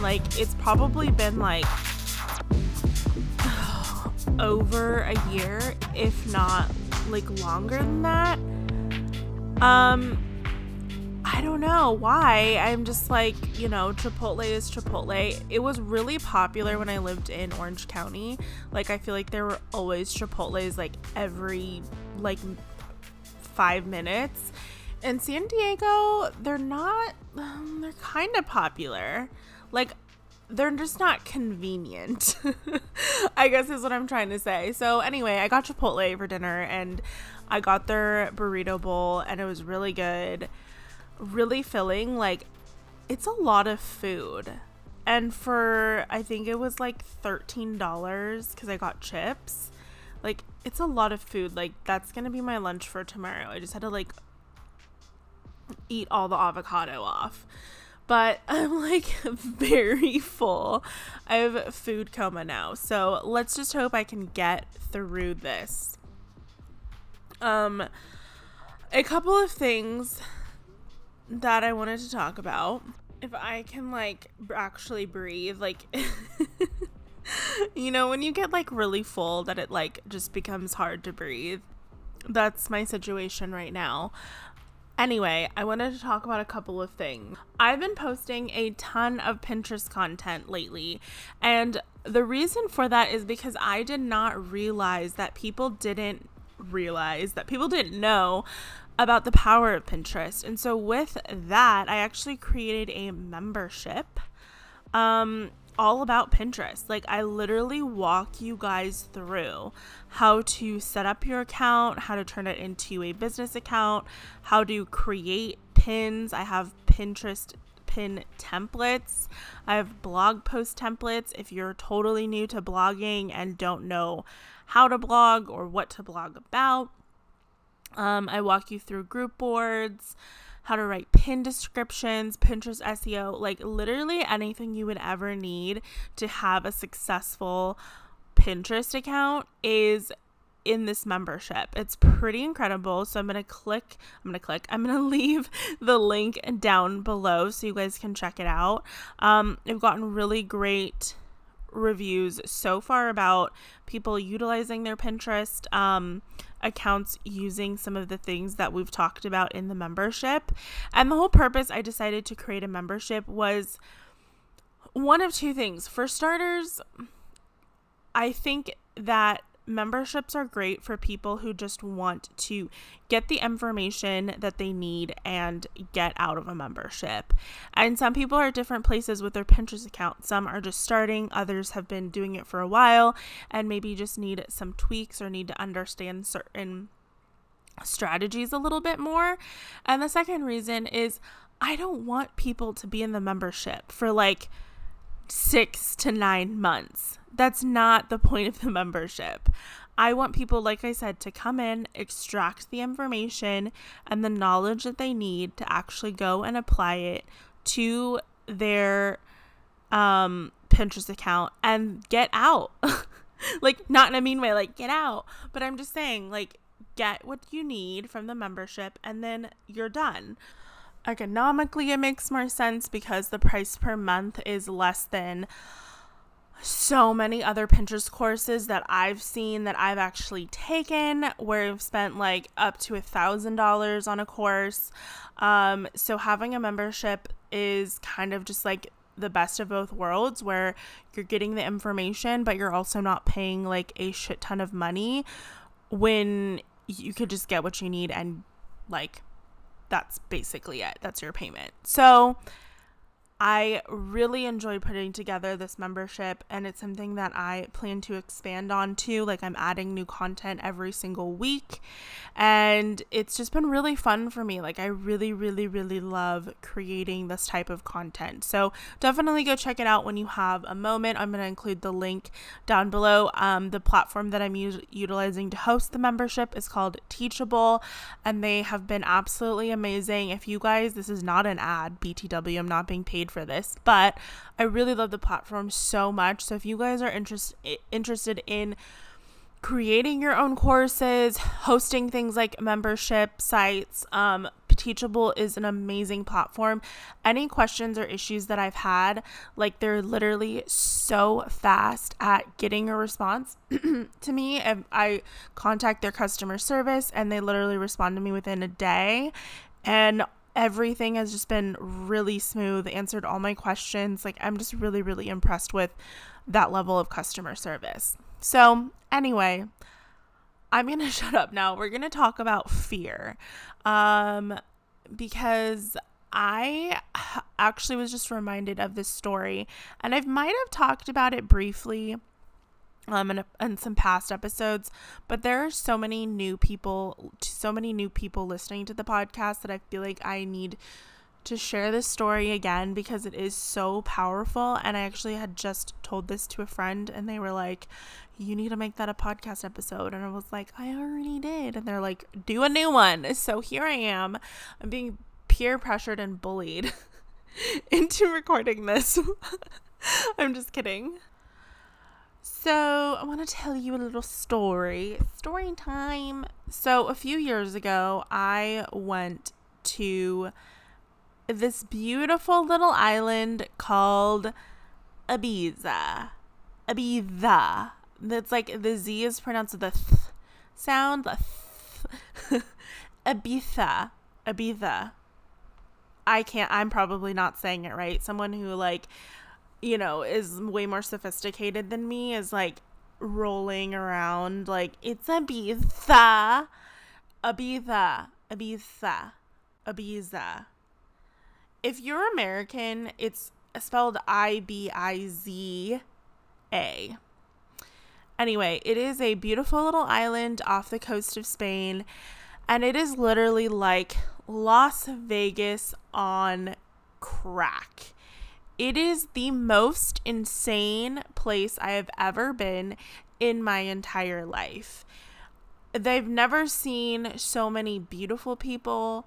Like, it's probably been like over a year, if not like longer than that. Um, I don't know why. I'm just like, you know, Chipotle is Chipotle. It was really popular when I lived in Orange County. Like, I feel like there were always Chipotles like every like five minutes. In San Diego, they're not, um, they're kind of popular. Like, they're just not convenient. I guess is what I'm trying to say. So anyway, I got Chipotle for dinner and I got their burrito bowl and it was really good. Really filling. Like it's a lot of food. And for I think it was like $13 cuz I got chips. Like it's a lot of food. Like that's going to be my lunch for tomorrow. I just had to like eat all the avocado off but I'm like very full. I have food coma now. So let's just hope I can get through this. Um a couple of things that I wanted to talk about. If I can like actually breathe, like you know, when you get like really full that it like just becomes hard to breathe. That's my situation right now. Anyway, I wanted to talk about a couple of things. I've been posting a ton of Pinterest content lately, and the reason for that is because I did not realize that people didn't realize that people didn't know about the power of Pinterest. And so with that, I actually created a membership. Um all about Pinterest. Like, I literally walk you guys through how to set up your account, how to turn it into a business account, how to create pins. I have Pinterest pin templates, I have blog post templates. If you're totally new to blogging and don't know how to blog or what to blog about, um, I walk you through group boards how to write pin descriptions, Pinterest SEO, like literally anything you would ever need to have a successful Pinterest account is in this membership. It's pretty incredible. So I'm going to click, I'm going to click, I'm going to leave the link down below so you guys can check it out. Um, I've gotten really great reviews so far about people utilizing their Pinterest um, accounts using some of the things that we've talked about in the membership. And the whole purpose I decided to create a membership was one of two things. For starters, I think that memberships are great for people who just want to get the information that they need and get out of a membership. And some people are at different places with their Pinterest account. Some are just starting, others have been doing it for a while and maybe just need some tweaks or need to understand certain strategies a little bit more. And the second reason is I don't want people to be in the membership for like six to nine months. That's not the point of the membership. I want people, like I said, to come in, extract the information and the knowledge that they need to actually go and apply it to their um, Pinterest account and get out. like, not in a mean way, like, get out. But I'm just saying, like, get what you need from the membership and then you're done. Economically, it makes more sense because the price per month is less than so many other Pinterest courses that I've seen that I've actually taken where I've spent like up to a thousand dollars on a course. Um, so having a membership is kind of just like the best of both worlds where you're getting the information, but you're also not paying like a shit ton of money when you could just get what you need and like that's basically it. That's your payment. So I really enjoyed putting together this membership, and it's something that I plan to expand on too. Like, I'm adding new content every single week, and it's just been really fun for me. Like, I really, really, really love creating this type of content. So, definitely go check it out when you have a moment. I'm going to include the link down below. Um, the platform that I'm u- utilizing to host the membership is called Teachable, and they have been absolutely amazing. If you guys, this is not an ad, BTW, I'm not being paid paid for this, but I really love the platform so much. So if you guys are interest, interested in creating your own courses, hosting things like membership sites. Um, Teachable is an amazing platform. Any questions or issues that I've had, like they're literally so fast at getting a response to me. If I contact their customer service and they literally respond to me within a day. And everything has just been really smooth, answered all my questions. Like, I'm just really, really impressed with that level of customer service. So, anyway, I'm going to shut up now. We're going to talk about fear. Um, because I actually was just reminded of this story, and I might have talked about it briefly um in, in some past episodes but there are so many new people so many new people listening to the podcast that i feel like i need to share this story again because it is so powerful. And I actually had just told this to a friend, and they were like, You need to make that a podcast episode. And I was like, I already did. And they're like, Do a new one. So here I am. I'm being peer pressured and bullied into recording this. I'm just kidding. So, I want to tell you a little story. Story time. So, a few years ago, I went to this beautiful little island called Ibiza. Ibiza. That's like the Z is pronounced with the th sound. The th. Ibiza. Ibiza. I can't, I'm probably not saying it right. Someone who, like, you know, is way more sophisticated than me is like rolling around, like, it's Ibiza. Ibiza. Ibiza. Ibiza if you're American, it's spelled I B I Z A. Anyway, it is a beautiful little island off the coast of Spain, and it is literally like Las Vegas on crack. It is the most insane place I have ever been in my entire life. They've never seen so many beautiful people,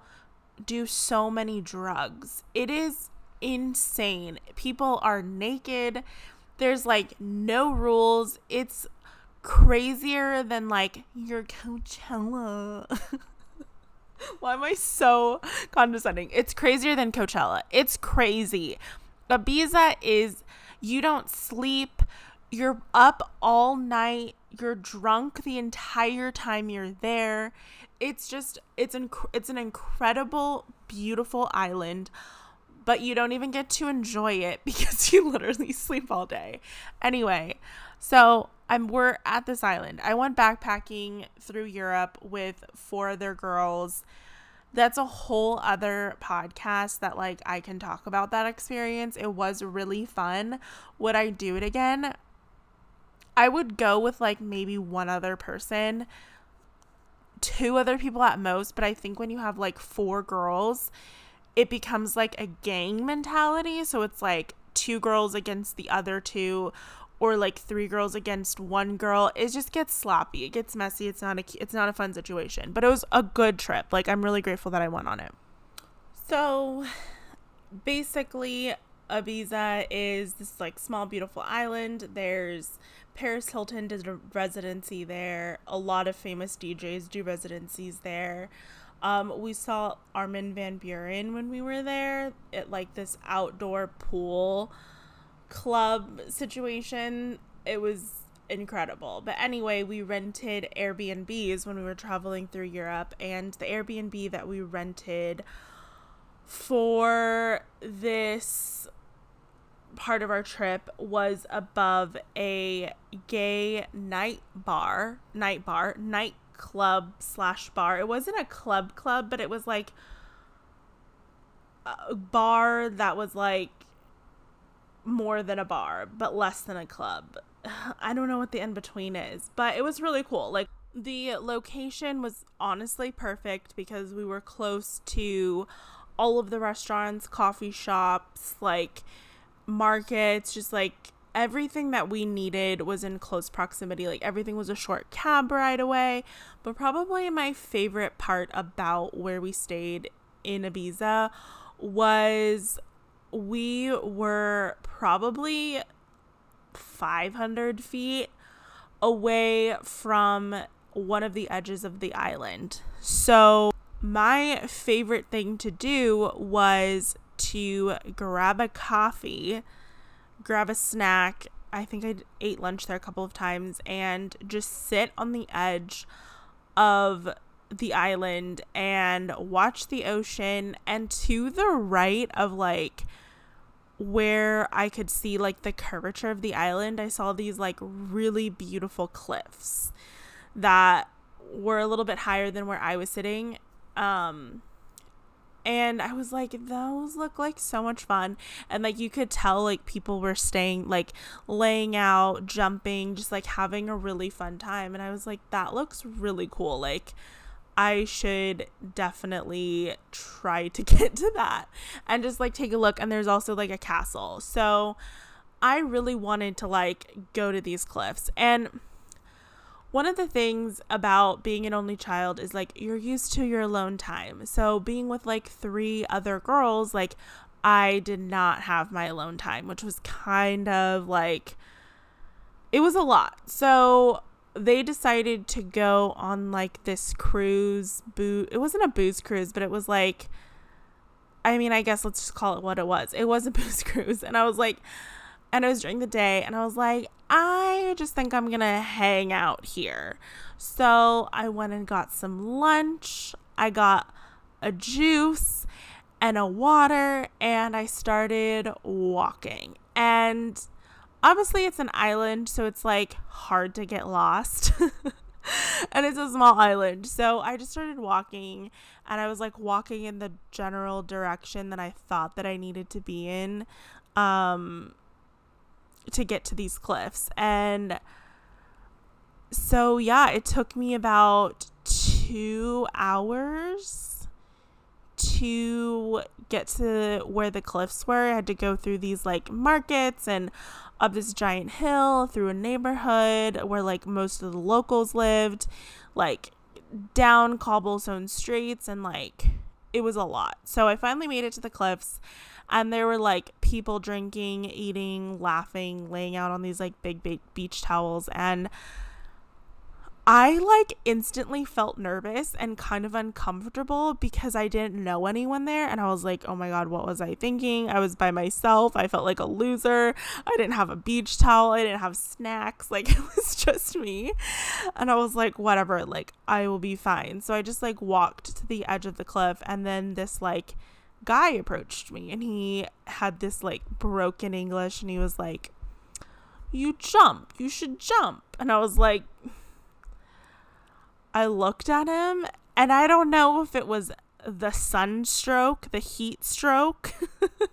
do so many drugs. It is insane. People are naked. There's like no rules. It's crazier than like your Coachella. Why am I so condescending? It's crazier than Coachella. It's crazy. Ibiza is you don't sleep, you're up all night, you're drunk the entire time you're there. It's just it's inc- it's an incredible beautiful island but you don't even get to enjoy it because you literally sleep all day. Anyway so i'm we're at this island. I went backpacking through europe with four other girls that's a whole other podcast that like I can talk about that experience. It was really fun. Would I do it again? I would go with like maybe one other person two other people at most, but I think when you have like four girls, it becomes like a gang mentality. So it's like two girls against the other two or like three girls against one girl. It just gets sloppy. It gets messy. It's not a it's not a fun situation. But it was a good trip. Like I'm really grateful that I went on it. So basically Ibiza is this like small beautiful island. There's Paris Hilton did a residency there. A lot of famous DJs do residencies there. Um, we saw Armin van Buuren when we were there at like this outdoor pool club situation. It was incredible. But anyway, we rented Airbnbs when we were traveling through Europe, and the Airbnb that we rented for this part of our trip was above a gay night bar, night bar, night club slash bar. It wasn't a club club, but it was like a bar that was like more than a bar, but less than a club. I don't know what the in between is, but it was really cool. Like the location was honestly perfect because we were close to all of the restaurants, coffee shops, like markets, just like everything that we needed was in close proximity. Like everything was a short cab ride away. But probably my favorite part about where we stayed in Ibiza was we were probably 500 feet away from one of the edges of the island. So, my favorite thing to do was to grab a coffee, grab a snack. I think I ate lunch there a couple of times and just sit on the edge of the island and watch the ocean. And to the right of like where I could see like the curvature of the island, I saw these like really beautiful cliffs that were a little bit higher than where I was sitting. Um, and I was like, those look like so much fun. And like you could tell like people were staying like laying out, jumping, just like having a really fun time. And I was like, that looks really cool. Like I should definitely try to get to that and just like take a look. And there's also like a castle. So I really wanted to like go to these cliffs. And one of the things about being an only child is like you're used to your alone time. So being with like three other girls, like I did not have my alone time, which was kind of like it was a lot. So they decided to go on like this cruise boo it wasn't a booze cruise, but it was like I mean, I guess let's just call it what it was. It was a booze cruise. And I was like and it was during the day and I was like, I just think I'm to hang out here. So I went and got some lunch. I got a juice and a water and I started walking. And obviously it's an island, so it's like hard to get lost. and it's a small island. So I just started walking and I was like walking in the general direction that I thought that I needed to be in. Um to get to these cliffs. And so, yeah, it took me about two hours to get to where the cliffs were. I had to go through these like markets and up this giant hill through a neighborhood where like most of the locals lived, like down cobblestone streets, and like it was a lot. So I finally made it to the cliffs and there were like people drinking, eating, laughing, laying out on these like big, big beach towels and I like instantly felt nervous and kind of uncomfortable because I didn't know anyone there. And I was like, oh my God, what was I thinking? I was by myself. I felt like a loser. I didn't have a beach towel. I didn't have snacks. Like it was just me. And I was like, whatever, like I will be fine. So I just like walked to the edge of the cliff. And then this like guy approached me and he had this like broken English and he was like, You jump, you should jump. And I was like, I looked at him and I don't know if it was the sunstroke, the heat stroke,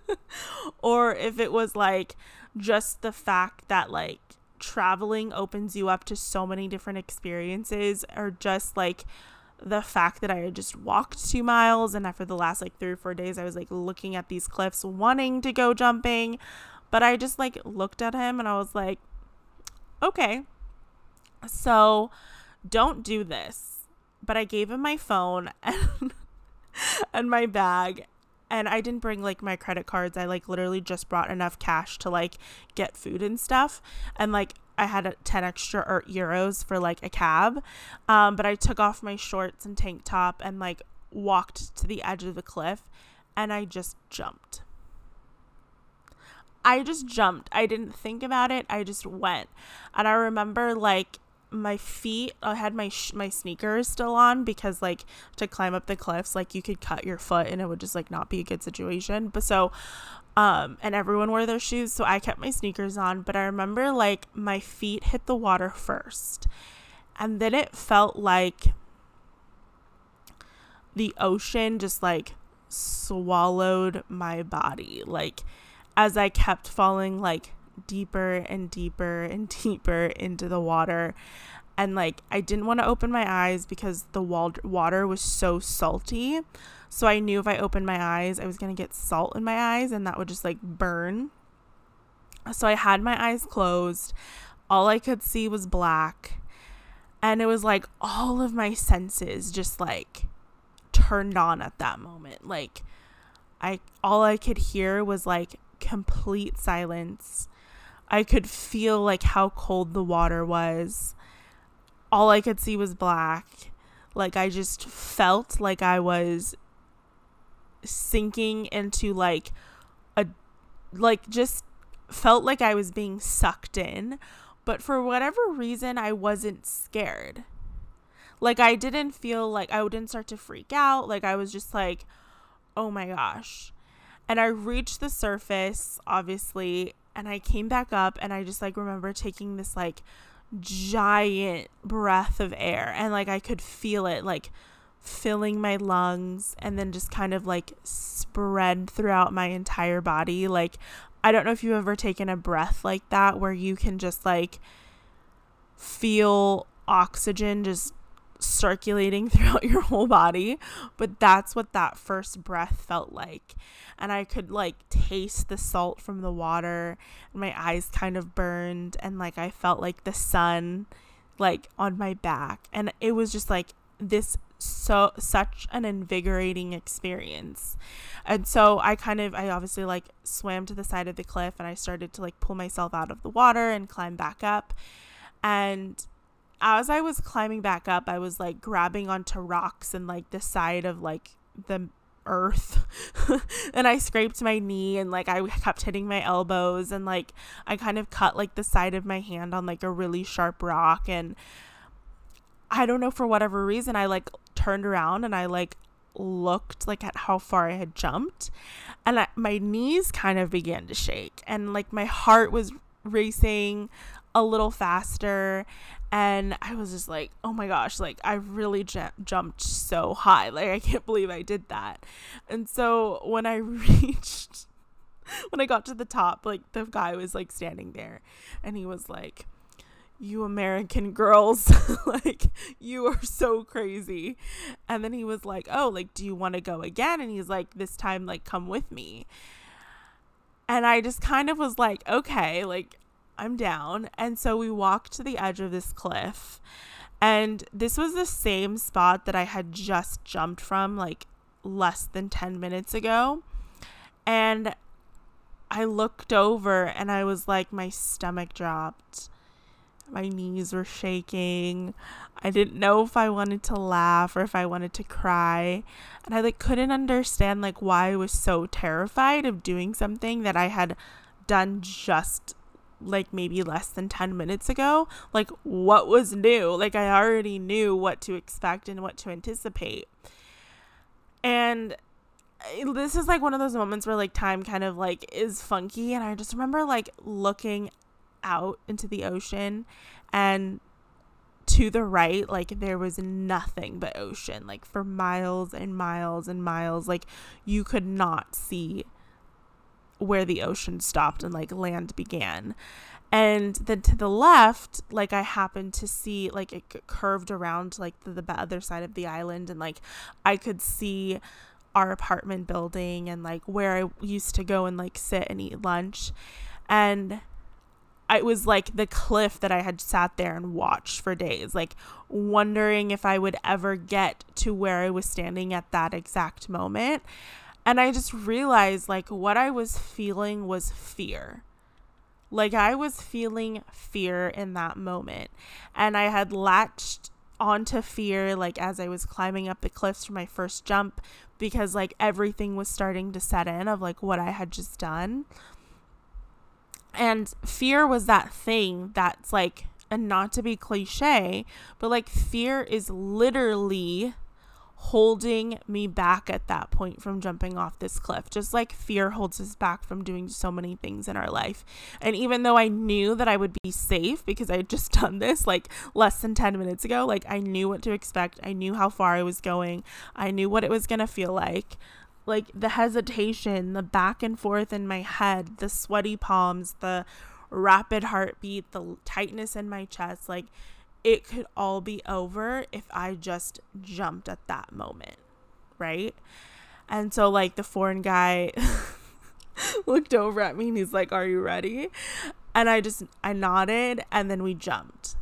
or if it was like just the fact that like traveling opens you up to so many different experiences, or just like the fact that I had just walked two miles and after the last like three or four days I was like looking at these cliffs wanting to go jumping. But I just like looked at him and I was like okay. So don't do this but I gave him my phone and and my bag and I didn't bring like my credit cards I like literally just brought enough cash to like get food and stuff and like I had 10 extra er, euros for like a cab. Um, but I took off my shorts and tank top and like walked to the edge of the cliff and I just jumped. I just jumped. I didn't think about it. I just went. And I remember like my feet i had my sh- my sneakers still on because like to climb up the cliffs like you could cut your foot and it would just like not be a good situation but so um, and everyone wore their shoes, so I kept my sneakers on. But I remember like my feet hit the water first, and then it felt like the ocean just like swallowed my body. Like as I kept falling like deeper and deeper and deeper into the water. And like I didn't want to open my eyes because the water was so salty. So I knew if I opened my eyes, I was going to get salt in my eyes and that would just like burn. So I had my eyes closed. All I could see was black. And it was like all of my senses just like turned on at that moment. Like I all I could hear was like complete silence. I could feel like how cold the water was. all I could see was black. Like I just felt like I was sinking into like a like just felt like I was being sucked in, but for whatever reason I wasn't scared. Like I didn't feel like I wouldn't start to freak out, like I was just like oh my gosh. And I reached the surface obviously and I came back up and I just like remember taking this like giant breath of air and like I could feel it like filling my lungs and then just kind of like spread throughout my entire body. Like, I don't know if you've ever taken a breath like that where you can just like feel oxygen just circulating throughout your whole body, but that's what that first breath felt like. And I could like taste the salt from the water, and my eyes kind of burned, and like I felt like the sun like on my back, and it was just like this so such an invigorating experience. And so I kind of I obviously like swam to the side of the cliff and I started to like pull myself out of the water and climb back up. And as I was climbing back up, I was like grabbing onto rocks and like the side of like the earth. And I scraped my knee and like I kept hitting my elbows and like I kind of cut like the side of my hand on like a really sharp rock. And I don't know for whatever reason I like turned around and I like looked like at how far I had jumped. And I, my knees kind of began to shake. And like my heart was racing a little faster and I was just like, "Oh my gosh, like I really j- jumped so high. Like I can't believe I did that." And so when I reached when I got to the top, like the guy was like standing there and he was like, you American girls, like, you are so crazy. And then he was like, oh, like, do you want to go again? And he's like, this time, like, come with me. And I just kind of was like, okay, like, I'm down. And so we walked to the edge of this cliff. And this was the same spot that I had just jumped from, like, less than 10 minutes ago. And I looked over and I was like, my stomach dropped my knees were shaking. I didn't know if I wanted to laugh or if I wanted to cry. And I like couldn't understand like why I was so terrified of doing something that I had done just like maybe less than 10 minutes ago. Like what was new? Like I already knew what to expect and what to anticipate. And eh, this is like one of those moments where like time kind of like is funky and I just remember like looking out into the ocean and to the right like there was nothing but ocean like for miles and miles and miles like you could not see where the ocean stopped and like land began and then to the left like i happened to see like it curved around like the, the other side of the island and like i could see our apartment building and like where i used to go and like sit and eat lunch and it was like the cliff that I had sat there and watched for days, like wondering if I would ever get to where I was standing at that exact moment. And I just realized like what I was feeling was fear. Like I was feeling fear in that moment. And I had latched onto fear like as I was climbing up the cliffs for my first jump because like everything was starting to set in of like what I had just done. And fear was that thing that's like, and not to be cliche, but like fear is literally holding me back at that point from jumping off this cliff, just like fear holds us back from doing so many things in our life. And even though I knew that I would be safe because I had just done this like less than 10 minutes ago, like I knew what to expect, I knew how far I was going, I knew what it was going to feel like. Like the hesitation, the back and forth in my head, the sweaty palms, the rapid heartbeat, the tightness in my chest, like it could all be over if I just jumped at that moment, right? And so, like, the foreign guy looked over at me and he's like, Are you ready? And I just, I nodded and then we jumped.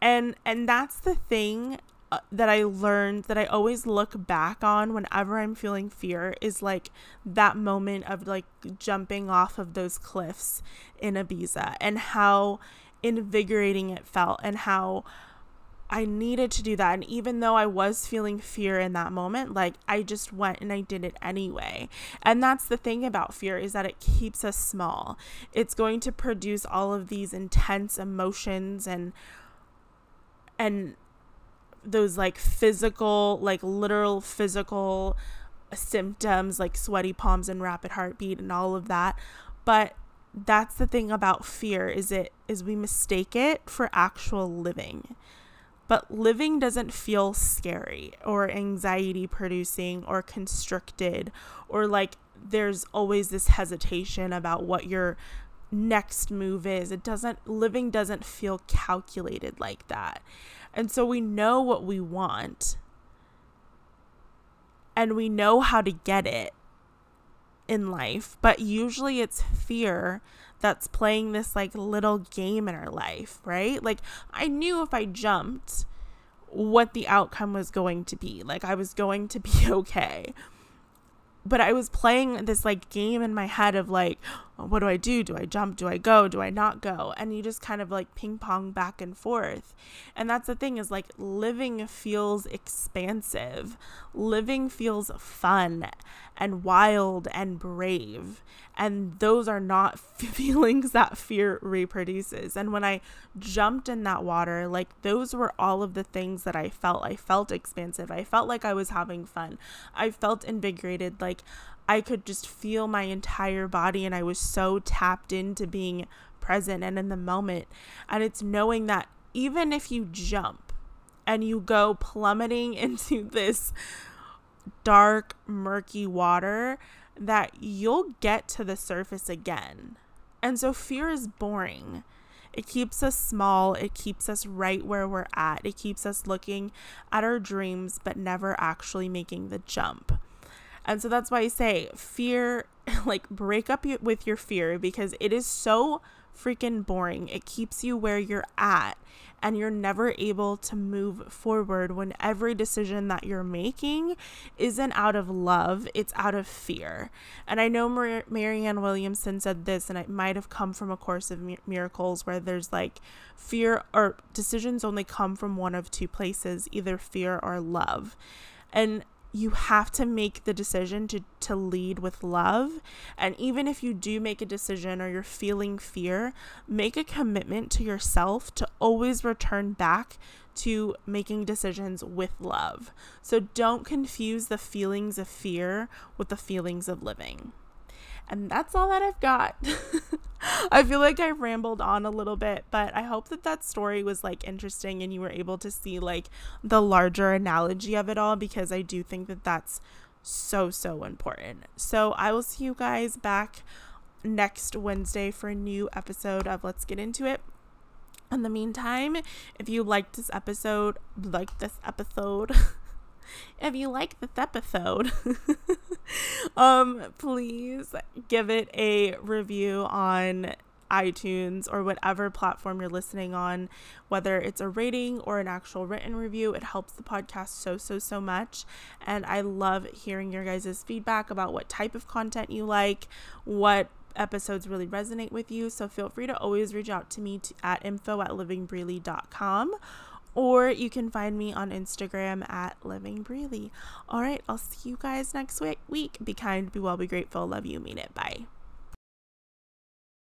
And, and that's the thing uh, that I learned that I always look back on whenever I'm feeling fear is like that moment of like jumping off of those cliffs in Ibiza and how invigorating it felt and how I needed to do that. And even though I was feeling fear in that moment, like I just went and I did it anyway. And that's the thing about fear is that it keeps us small. It's going to produce all of these intense emotions and and those like physical, like literal physical symptoms like sweaty palms and rapid heartbeat and all of that. But that's the thing about fear is it is we mistake it for actual living but living doesn't feel scary or anxiety producing or constricted or like there's always this hesitation about what your next move is. It doesn't, living doesn't feel calculated like that. And so we know what we want and we know how to get it in life, but usually it's fear that's playing this like little game in our life, right? Like I knew if I jumped what the outcome was going to be. Like I was going to be okay but I was playing this like game in my head of like, Uh, what do I do? Do I jump? Do I go? Do I not go? And you just kind of like ping pong back and forth. And that's the thing is like living feels expansive, living feels fun and wild and brave. And those are not feelings that fear reproduces. And when I jumped in that water, like those were all of the things that I felt. I felt expansive. I felt like I was having fun. I felt invigorated. Like I could just feel my entire body and I was so tapped into being present and in the moment. And it's knowing that even if you jump and you go plummeting into this dark, murky water, that you'll get to the surface again. And so fear is boring. It keeps us small. It keeps us right where we're at. It keeps us looking at our dreams, but never actually making the jump. And so that's why I say fear, like break up with your fear because it is so freaking boring. It keeps you where you're at and you're never able to move forward when every decision that you're making isn't out of love, it's out of fear. And I know Mar- Marianne Williamson said this, and it might have come from A Course of Miracles where there's like fear or decisions only come from one of two places, either fear or love. And you have to make the decision to to lead with love. And even if you do make a decision or you're feeling fear make a commitment to yourself to always return back to making decisions with love. So don't confuse the feelings of fear with the feelings of living and that's all that I've got. I feel like I rambled on a little bit, but I hope that that story was like interesting and you were able to see like the larger analogy of it all because I do think that that's so, so important. So I will see you guys back next Wednesday for a new episode of Let's Get Into It. In the meantime, if you liked this episode, like this episode, if you like this episode, um, please give it a review on iTunes or whatever platform you're listening on, whether it's a rating or an actual written review. It helps the podcast so, so, so much. And I love hearing your guys' feedback about what type of content you like, what episodes really resonate with you. So feel free to always reach out to me to, at info at livingbreely.com or you can find me on Instagram at Living Breely. All right, I'll see you guys next week. Be kind, be well, be grateful. Love you, mean it. Bye.